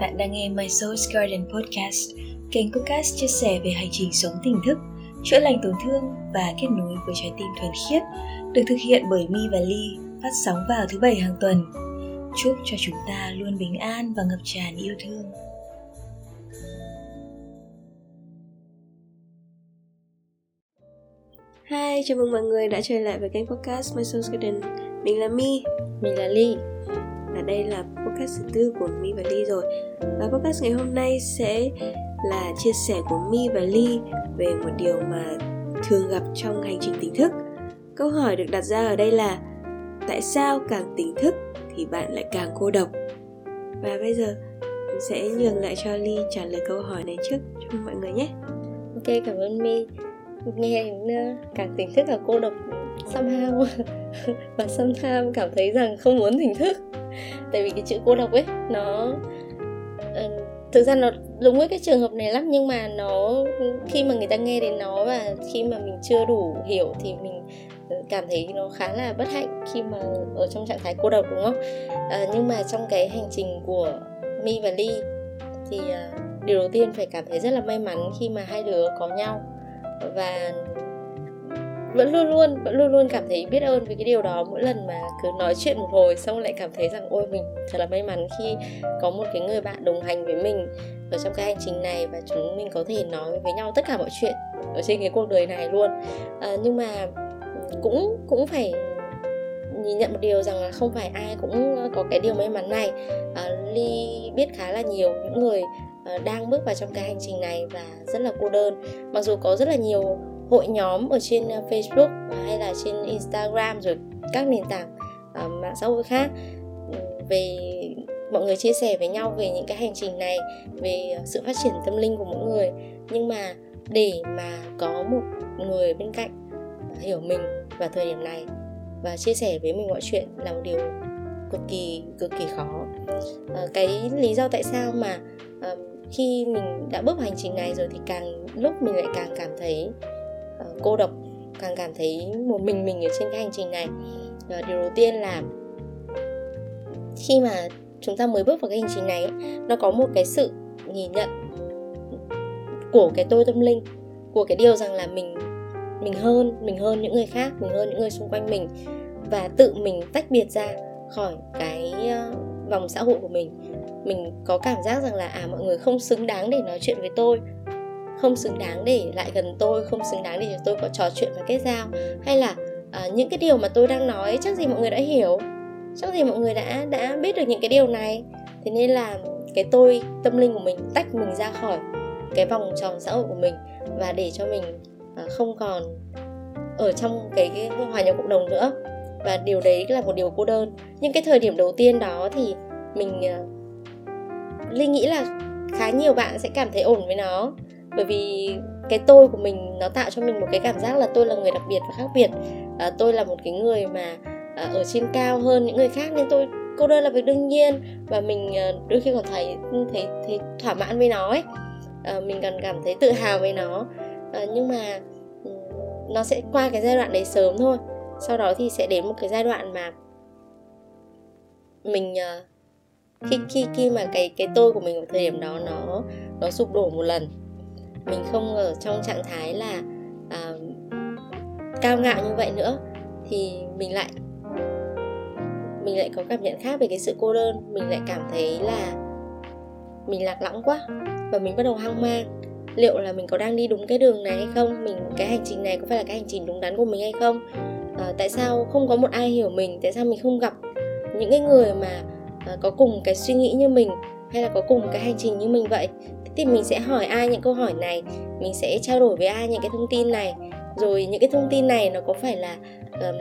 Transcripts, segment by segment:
Bạn đang nghe My Soul's Garden Podcast, kênh podcast chia sẻ về hành trình sống tỉnh thức, chữa lành tổn thương và kết nối với trái tim thuần khiết, được thực hiện bởi Mi và Ly, phát sóng vào thứ bảy hàng tuần. Chúc cho chúng ta luôn bình an và ngập tràn yêu thương. Hi, chào mừng mọi người đã trở lại với kênh podcast My Soul's Garden Mình là Mi Mình là Ly đây là podcast thứ tư của Mi và Ly rồi. Và podcast ngày hôm nay sẽ là chia sẻ của Mi và Ly Về một điều mà thường gặp trong hành trình tỉnh thức. Câu hỏi được đặt ra ở đây là Tại sao càng tỉnh thức thì bạn lại càng cô độc? Và bây giờ mình sẽ nhường lại cho Ly trả lời câu hỏi này trước cho mọi người nhé. Ok, cảm ơn Mi. Nghe đến càng tỉnh thức là cô độc somehow. Và somehow cảm thấy rằng không muốn tỉnh thức tại vì cái chữ cô độc ấy nó uh, thực ra nó đúng với cái trường hợp này lắm nhưng mà nó khi mà người ta nghe đến nó và khi mà mình chưa đủ hiểu thì mình ờ, cảm thấy nó khá là bất hạnh khi mà ở trong trạng thái cô độc đúng không? À, nhưng mà trong cái hành trình của mi và ly thì uh, điều đầu tiên phải cảm thấy rất là may mắn khi mà hai đứa có nhau. Và vẫn luôn luôn vẫn luôn luôn cảm thấy biết ơn với cái điều đó mỗi lần mà cứ nói chuyện một hồi xong lại cảm thấy rằng ôi mình thật là may mắn khi có một cái người bạn đồng hành với mình ở trong cái hành trình này và chúng mình có thể nói với nhau tất cả mọi chuyện ở trên cái cuộc đời này luôn. À, nhưng mà cũng cũng phải nhìn nhận một điều rằng là không phải ai cũng có cái điều may mắn này. À, ly biết khá là nhiều những người ờ, đang bước vào trong cái hành trình này và rất là cô đơn. Mặc dù có rất là nhiều hội nhóm ở trên ờ, Facebook hay là trên Instagram rồi các nền tảng uh, mạng xã hội khác về mọi người chia sẻ với nhau về những cái hành trình này về ờ, sự phát triển tâm linh của mỗi người. Nhưng mà để mà có một người bên cạnh hiểu mình vào thời điểm này và chia sẻ với mình mọi chuyện là một điều cực kỳ cực kỳ khó. À, cái lý do tại sao mà à, khi mình đã bước vào hành trình này rồi thì càng lúc mình lại càng cảm thấy uh, cô độc càng cảm thấy một mình mình ở trên cái hành trình này. Và điều đầu tiên là khi mà chúng ta mới bước vào cái hành trình này nó có một cái sự nhìn nhận của cái tôi tâm linh của cái điều rằng là mình mình hơn mình hơn những người khác mình hơn những người xung quanh mình và tự mình tách biệt ra khỏi cái ờ, vòng xã hội của mình. Mình có cảm giác rằng là à mọi người không xứng đáng để nói chuyện với tôi không xứng đáng để lại gần tôi không xứng đáng để tôi có trò chuyện và kết giao. Hay là à, những cái điều mà tôi đang nói chắc gì mọi người đã hiểu. Chắc gì mọi người đã đã biết được những cái điều này. Thế nên là cái tôi tâm linh của mình tách mình ra khỏi cái vòng tròn xã hội của mình và để cho mình à, không còn ở trong cái, cái hòa nhập cộng đồng nữa. Và điều đấy là một điều cô đơn. Nhưng cái thời điểm đầu tiên đó thì mình à, linh nghĩ là khá nhiều bạn sẽ cảm thấy ổn với nó bởi vì cái tôi của mình nó tạo cho mình một cái cảm giác là tôi là người đặc biệt và khác biệt. À, tôi là một cái người mà à, ở trên cao hơn những người khác nên tôi cô đơn là việc đương nhiên. Và mình à, đôi khi còn thấy thấy thấy thỏa mãn với nó ấy. À, mình còn cảm thấy tự hào với nó. À, nhưng mà nó sẽ qua cái giai đoạn đấy sớm thôi. Sau đó thì sẽ đến một cái giai đoạn mà mình à, khi khi khi mà cái cái tôi của mình ở thời điểm đó nó nó sụp đổ một lần mình không ở trong trạng thái là à, cao ngạo như vậy nữa thì mình lại mình lại có cảm nhận khác về cái sự cô đơn. Mình lại cảm thấy là mình lạc lõng quá và mình bắt đầu hoang mang. Liệu là mình có đang đi đúng cái đường này hay không? Mình cái hành trình này có phải là cái hành trình đúng đắn của mình hay không? À, tại sao không có một ai hiểu mình? Tại sao mình không gặp những cái người mà à, có cùng cái suy nghĩ như mình hay là có cùng cái hành trình như mình vậy? Thì mình sẽ hỏi ai những câu hỏi này mình sẽ trao đổi với ai những cái thông tin này. Rồi những cái thông tin này nó có phải là um,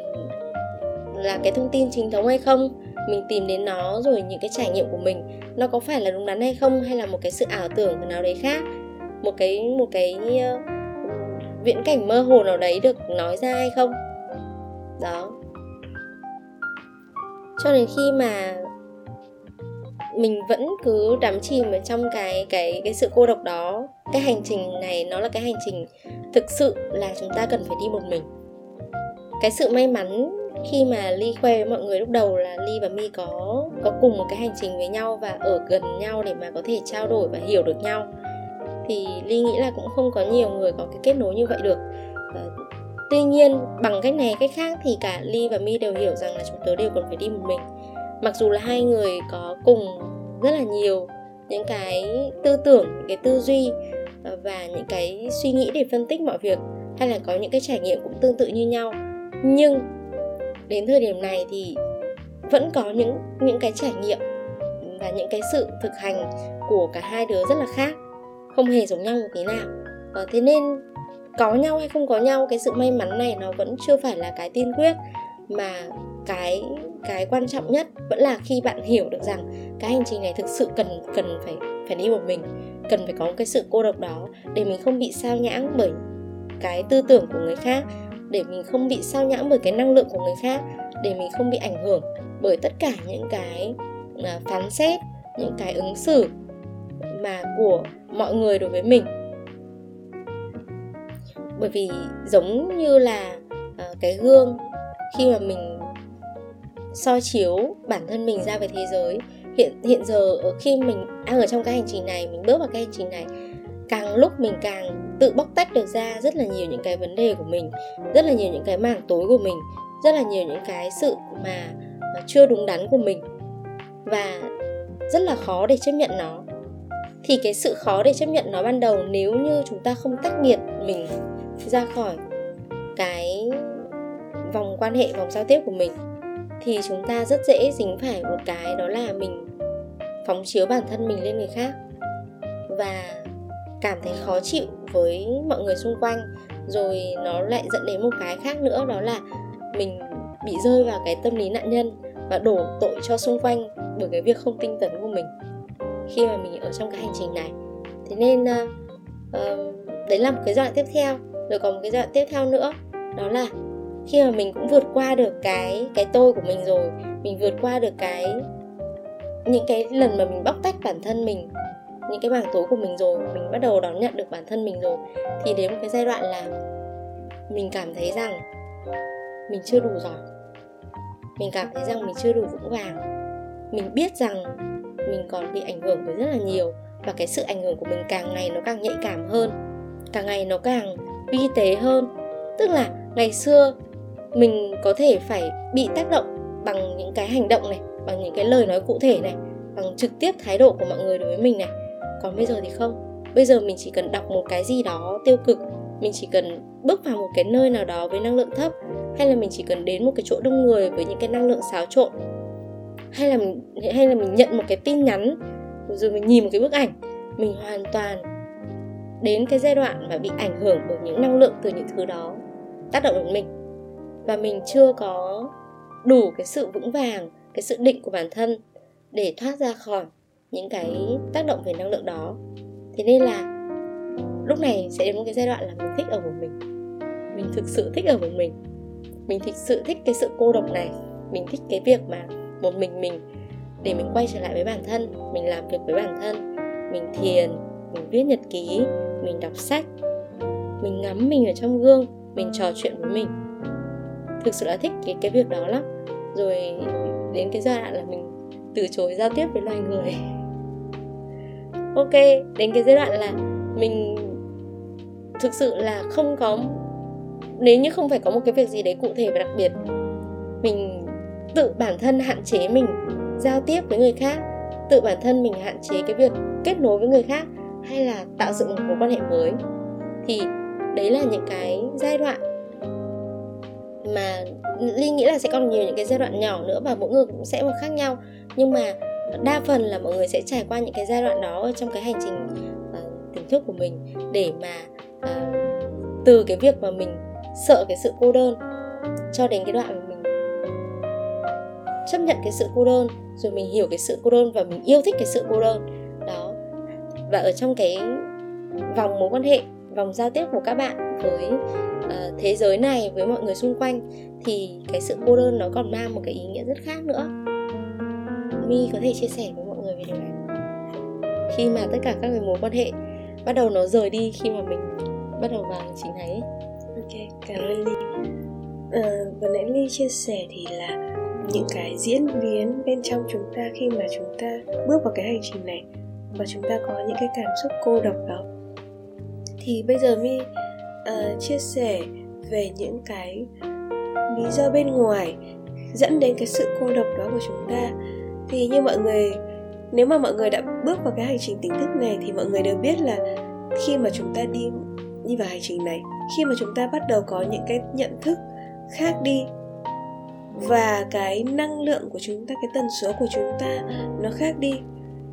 là cái thông tin chính thống hay không? Mình tìm đến nó rồi những cái trải nghiệm của mình nó có phải là đúng đắn hay không? Hay là một cái sự ảo tưởng nào đấy khác? Một cái một cái uh, viễn cảnh mơ hồ nào đấy được nói ra hay không? Đó. Cho đến khi mà mình vẫn cứ đắm chìm ở trong cái cái cái sự cô độc đó. Cái hành trình này nó là cái hành trình thực sự là chúng ta cần phải đi một mình. Cái sự may mắn khi mà ly khoe với mọi người lúc đầu là ly và mi có có cùng một cái hành trình với nhau và ở gần nhau để mà có thể trao đổi và hiểu được nhau. Thì ly nghĩ là cũng không có nhiều người có cái kết nối như vậy được. Và tuy nhiên, bằng cách này, cách khác thì cả ly và mi đều hiểu rằng là chúng tớ đều còn phải đi một mình mặc dù là hai người có cùng rất là nhiều những cái tư tưởng những cái tư duy ờ, và những cái suy nghĩ để phân tích mọi việc hay là có những cái trải nghiệm cũng tương tự như nhau nhưng đến thời điểm này thì vẫn có những những cái trải nghiệm và những cái sự thực hành của cả hai đứa rất là khác không hề giống nhau một tí nào. À, thế nên có nhau hay không có nhau cái sự may mắn này nó vẫn chưa phải là cái tiên quyết mà cái cái quan trọng nhất vẫn là khi bạn hiểu được rằng cái hành trình này thực sự cần cần phải phải đi một mình, cần phải có một cái sự cô độc đó để mình không bị sao nhãng bởi cái tư tưởng của người khác, để mình không bị sao nhãng bởi cái năng lượng của người khác, để mình không bị ảnh hưởng bởi tất cả những cái à, phán xét, những cái ứng xử mà của mọi người đối với mình. Bởi vì giống như là à, cái gương khi mà mình soi chiếu bản thân mình ra về thế giới. Hiện hiện giờ khi mình đang ở trong cái hành trình này mình bước vào cái hành trình này càng lúc mình càng tự bóc tách được ra rất là nhiều những cái vấn đề của mình rất là nhiều những cái mảng tối của mình rất là nhiều những cái sự mà, mà chưa đúng đắn của mình và rất là khó để chấp nhận nó. Thì cái sự khó để chấp nhận nó ban đầu nếu như chúng ta không tách biệt mình ra khỏi cái vòng quan hệ vòng giao tiếp của mình thì chúng ta rất dễ dính phải một cái đó là mình phóng chiếu bản thân mình lên người khác và cảm thấy khó chịu với mọi người xung quanh. Rồi nó lại dẫn đến một cái khác nữa đó là mình bị rơi vào cái tâm lý nạn nhân và đổ tội cho xung quanh bởi cái việc không tinh tấn của mình khi mà mình ở trong cái hành trình này. Thế nên uh, đấy là một cái giai đoạn tiếp theo. Rồi còn một cái giai đoạn tiếp theo nữa đó là khi mà mình cũng vượt qua được cái cái tôi của mình rồi, mình vượt qua được cái, những cái lần mà mình bóc tách bản thân mình, những cái mảng tối của mình rồi, mình bắt đầu đón nhận được bản thân mình rồi, thì đến một cái giai đoạn là mình cảm thấy rằng mình chưa đủ giỏi. Mình cảm thấy rằng mình chưa đủ vững vàng. Mình biết rằng mình còn bị ảnh hưởng bởi rất là nhiều và cái sự ảnh hưởng của mình càng ngày nó càng nhạy cảm hơn, càng ngày nó càng vi tế hơn. Tức là ngày xưa mình có thể phải bị tác động bằng những cái hành động này, bằng những cái lời nói cụ thể này, bằng trực tiếp thái độ của mọi người đối với mình này. Còn bây giờ thì không. Bây giờ mình chỉ cần đọc một cái gì đó tiêu cực, mình chỉ cần bước vào một cái nơi nào đó với năng lượng thấp, hay là mình chỉ cần đến một cái chỗ đông người với những cái năng lượng xáo trộn, hay là mình, hay là mình nhận một cái tin nhắn, rồi mình nhìn một cái bức ảnh, mình hoàn toàn đến cái giai đoạn mà bị ảnh hưởng bởi những năng lượng từ những thứ đó, tác động đến mình và mình chưa có đủ cái sự vững vàng, cái sự định của bản thân để thoát ra khỏi những cái tác động về năng lượng đó. Thế nên là lúc này sẽ đến một cái giai đoạn là mình thích ở một mình. Mình thực sự thích ở một mình. Mình thực sự thích cái sự cô độc này. Mình thích cái việc mà một mình mình, để mình quay trở lại với bản thân, mình làm việc với bản thân. Mình thiền, mình viết nhật ký, mình đọc sách, mình ngắm mình ở trong gương, mình trò chuyện với mình thực sự là thích cái cái việc đó lắm. Rồi đến cái giai đoạn là mình từ chối giao tiếp với loài người. Ok, đến cái giai đoạn là mình thực sự là không có, nếu như không phải có một cái việc gì đấy cụ thể và đặc biệt, mình tự bản thân hạn chế mình giao tiếp với người khác, tự bản thân mình hạn chế cái việc kết nối với người khác, hay là tạo dựng một mối quan hệ mới, thì đấy là những cái giai đoạn mà ly nghĩ là sẽ còn nhiều những cái giai đoạn nhỏ nữa và mỗi người cũng sẽ một khác nhau. Nhưng mà đa phần là mọi người sẽ trải qua những cái giai đoạn đó trong cái hành trình ờ, uh, tỉnh thức của mình để mà uh, từ cái việc mà mình sợ cái sự cô đơn cho đến cái đoạn mà mình chấp nhận cái sự cô đơn rồi mình hiểu cái sự cô đơn và mình yêu thích cái sự cô đơn. Đó. Và ở trong cái vòng mối quan hệ vòng giao tiếp của các bạn với uh, thế giới này với mọi người xung quanh thì cái sự cô đơn nó còn mang một cái ý nghĩa rất khác nữa. Mi có thể chia sẻ với mọi người về điều này. Khi mà tất cả các cái mối quan hệ bắt đầu nó rời đi khi mà mình bắt đầu vào chính này ok cảm ơn ly. Uh, vừa nãy ly chia sẻ thì là những cái diễn biến bên trong chúng ta khi mà chúng ta bước vào cái hành trình này và chúng ta có những cái cảm xúc cô độc đó. Thì bây giờ mi uh, chia sẻ về những cái lý do bên ngoài dẫn đến cái sự cô độc đó của chúng ta. Thì như mọi người nếu mà mọi người đã bước vào cái hành trình tỉnh thức này thì mọi người đều biết là khi mà chúng ta đi đi vào hành trình này khi mà chúng ta bắt đầu có những cái nhận thức khác đi và cái năng lượng của chúng ta cái tần số của chúng ta nó khác đi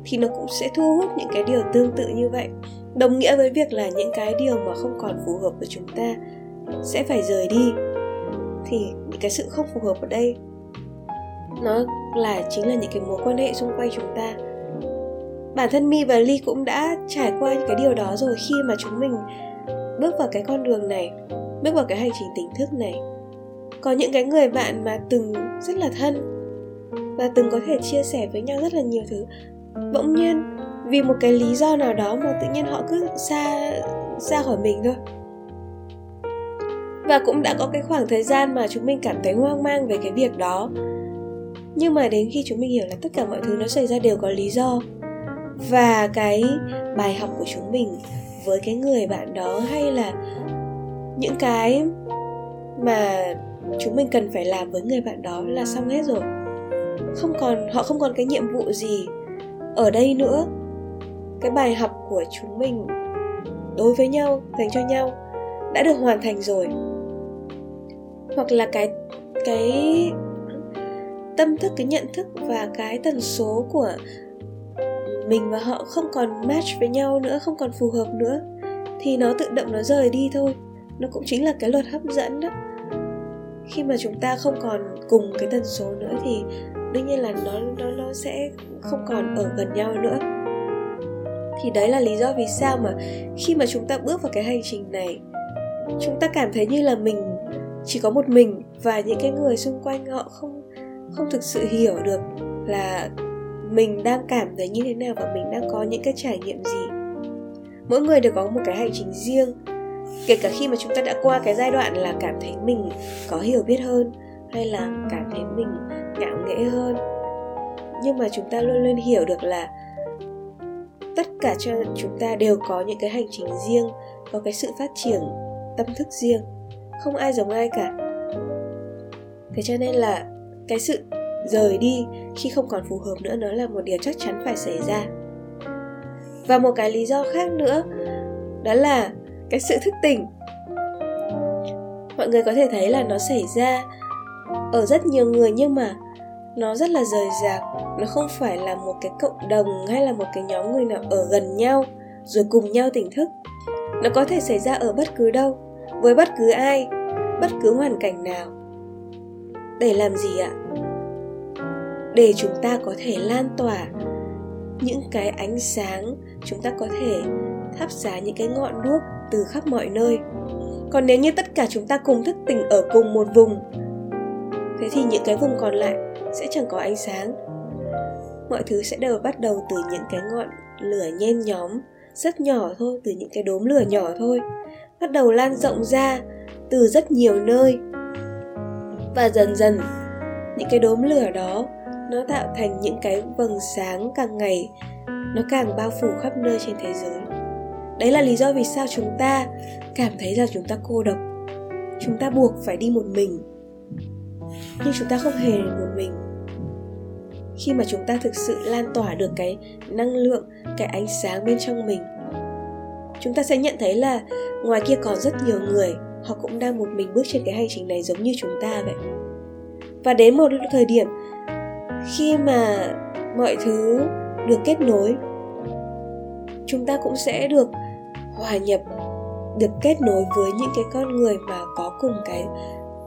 thì nó cũng sẽ thu hút những cái điều tương tự như vậy đồng nghĩa với việc là những cái điều mà không còn phù hợp với chúng ta sẽ phải rời đi. Thì những cái sự không phù hợp ở đây, nó là chính là những cái mối quan hệ xung quanh chúng ta. Bản thân mi và ly cũng đã trải qua những cái điều đó rồi khi mà chúng mình bước vào cái con đường này, bước vào cái hành trình tỉnh thức này. Có những cái người bạn mà từng rất là thân và từng có thể chia sẻ với nhau rất là nhiều thứ. Bỗng nhiên vì một cái lý do nào đó mà tự nhiên họ cứ xa xa khỏi mình thôi. Và cũng đã có cái khoảng thời gian mà chúng mình cảm thấy hoang mang về cái việc đó. Nhưng mà đến khi chúng mình hiểu là tất cả mọi thứ nó xảy ra đều có lý do. Và cái bài học của chúng mình với cái người bạn đó hay là những cái mà chúng mình cần phải làm với người bạn đó là xong hết rồi. Không còn, họ không còn cái nhiệm vụ gì ở đây nữa cái bài học của chúng mình đối với nhau, dành cho nhau đã được hoàn thành rồi. Hoặc là cái cái tâm thức, cái nhận thức và cái tần số của mình và họ không còn match với nhau nữa, không còn phù hợp nữa, thì nó tự động nó rời đi thôi. Nó cũng chính là cái luật hấp dẫn đó. Khi mà chúng ta không còn cùng cái tần số nữa thì đương nhiên là nó nó nó sẽ không còn ở gần nhau nữa thì đấy là lý do vì sao mà khi mà chúng ta bước vào cái hành trình này, chúng ta cảm thấy như là mình chỉ có một mình và những cái người xung quanh họ không không thực sự hiểu được là mình đang cảm thấy như thế nào và mình đang có những cái trải nghiệm gì. Mỗi người đều có một cái hành trình riêng, kể cả khi mà chúng ta đã qua cái giai đoạn là cảm thấy mình có hiểu biết hơn hay là cảm thấy mình ngạo nghễ hơn. Nhưng mà chúng ta luôn luôn hiểu được là tất cả cho chúng ta đều có những cái hành trình riêng, có cái sự phát triển, tâm thức riêng. Không ai giống ai cả. Thế cho nên là cái sự rời đi khi không còn phù hợp nữa, nó là một điều chắc chắn phải xảy ra. Và một cái lý do khác nữa, đó là cái sự thức tỉnh. Mọi người có thể thấy là nó xảy ra ở rất nhiều người nhưng mà nó rất là rời rạc. Nó không phải là một cái cộng đồng hay là một cái nhóm người nào ở gần nhau, rồi cùng nhau tỉnh thức. Nó có thể xảy ra ở bất cứ đâu, với bất cứ ai, bất cứ hoàn cảnh nào. Để làm gì ạ? Để chúng ta có thể lan tỏa những cái ánh sáng, chúng ta có thể thắp sáng những cái ngọn đuốc từ khắp mọi nơi. Còn nếu như tất cả chúng ta cùng thức tỉnh ở cùng một vùng, thế thì những cái vùng còn lại sẽ chẳng có ánh sáng. Mọi thứ sẽ đều bắt đầu từ những cái ngọn lửa nhen nhóm, rất nhỏ thôi, từ những cái đốm lửa nhỏ thôi, bắt đầu lan rộng ra từ rất nhiều nơi. Và dần dần, những cái đốm lửa đó, nó tạo thành những cái vầng sáng càng ngày, nó càng bao phủ khắp nơi trên thế giới. Đấy là lý do vì sao chúng ta cảm thấy rằng chúng ta cô độc. Chúng ta buộc phải đi một mình. Nhưng chúng ta không hề một mình khi mà chúng ta thực sự lan tỏa được cái năng lượng, cái ánh sáng bên trong mình. Chúng ta sẽ nhận thấy là ngoài kia còn rất nhiều người, họ cũng đang một mình bước trên cái hành trình này giống như chúng ta vậy. Và đến một thời điểm khi mà mọi thứ được kết nối, chúng ta cũng sẽ được hòa nhập, được kết nối với những cái con người mà có cùng cái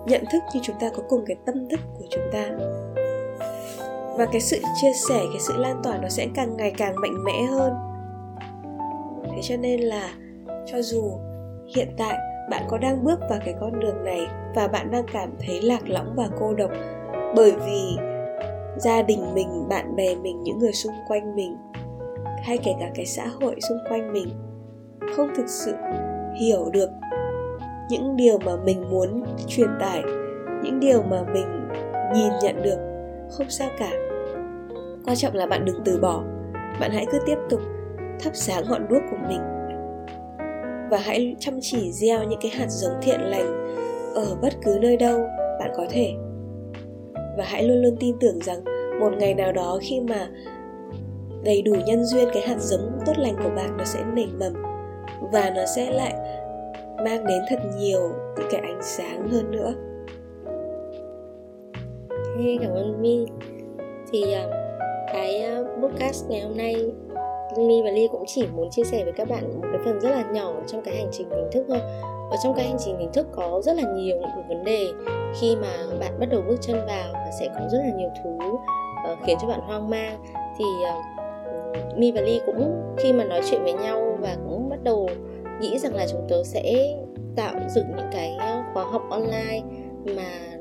nhận thức như chúng ta, có cùng cái tâm thức của chúng ta và cái sự chia sẻ, cái sự lan tỏa nó sẽ càng ngày càng mạnh mẽ hơn. Thế cho nên là cho dù hiện tại bạn có đang bước vào cái con đường này và bạn đang cảm thấy lạc lõng và cô độc bởi vì gia đình mình, bạn bè mình, những người xung quanh mình, hay kể cả cái xã hội xung quanh mình không thực sự hiểu được những điều mà mình muốn truyền tải, những điều mà mình nhìn nhận được, không sao cả quan trọng là bạn đừng từ bỏ. Bạn hãy cứ tiếp tục thắp sáng ngọn đuốc của mình. Và hãy chăm chỉ gieo những cái hạt giống thiện lành ở bất cứ nơi đâu bạn có thể. Và hãy luôn luôn tin tưởng rằng một ngày nào đó khi mà đầy đủ nhân duyên cái hạt giống tốt lành của bạn nó sẽ nảy mầm và nó sẽ lại mang đến thật nhiều những cái ánh sáng hơn nữa. Hey, cảm ơn mi thì uh, cái ờ, podcast ngày hôm nay. My và Ly cũng chỉ muốn chia sẻ với các bạn một cái phần rất là nhỏ trong cái hành trình hình thức thôi. Ở trong cái hành trình hình thức có rất là nhiều những cái vấn đề khi mà bạn bắt đầu bước chân vào và sẽ có rất là nhiều thứ uh, khiến cho bạn hoang mang. Thì ờ, uh, My và Ly cũng khi mà nói chuyện với nhau và cũng bắt đầu nghĩ rằng là chúng tớ sẽ tạo dựng những cái khóa học online mà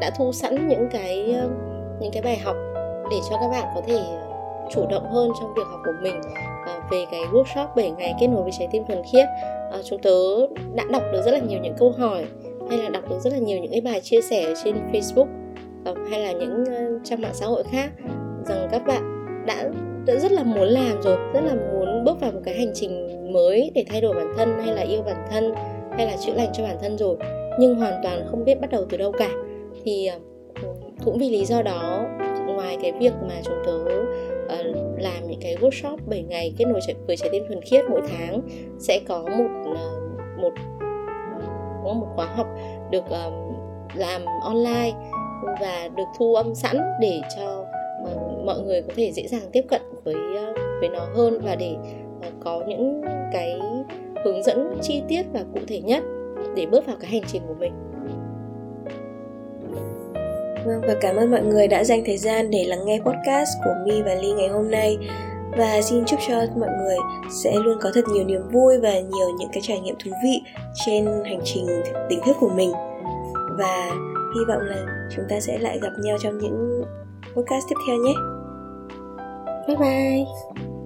đã thu sẵn những cái những cái bài học để cho các bạn có thể ờ, chủ động hơn trong việc học của mình à, về cái workshop 7 ngày kết nối với trái tim thuần khiết. À, chúng tớ đã đọc được rất là nhiều những câu hỏi hay là đọc được rất là nhiều những cái bài chia sẻ trên Facebook à, hay là những uh, trang mạng xã hội khác rằng các bạn đã, đã rất là muốn làm rồi rất là muốn bước vào một cái hành trình mới để thay đổi bản thân hay là yêu bản thân hay là chữa lành cho bản thân rồi nhưng hoàn toàn không biết bắt đầu từ đâu cả. Thì cũng vì lý do đó ngoài cái việc mà chúng tớ uh, làm những cái workshop 7 ngày kết nối với trái tim thuần khiết mỗi tháng sẽ có một uh, một có một khóa học được um, làm online và được thu âm sẵn để cho uh, mọi người có thể dễ dàng tiếp cận với uh, với nó hơn và để uh, có những cái hướng dẫn chi tiết và cụ thể nhất để bước vào cái hành trình của mình. Vâng và cảm ơn mọi người đã dành thời gian để lắng nghe podcast của Mi và Ly ngày hôm nay. Và xin chúc cho mọi người sẽ luôn có thật nhiều niềm vui và nhiều những cái trải nghiệm thú vị trên hành trình tỉnh thức của mình. Và hy vọng là chúng ta sẽ lại gặp nhau trong những podcast tiếp theo nhé. Bye bye.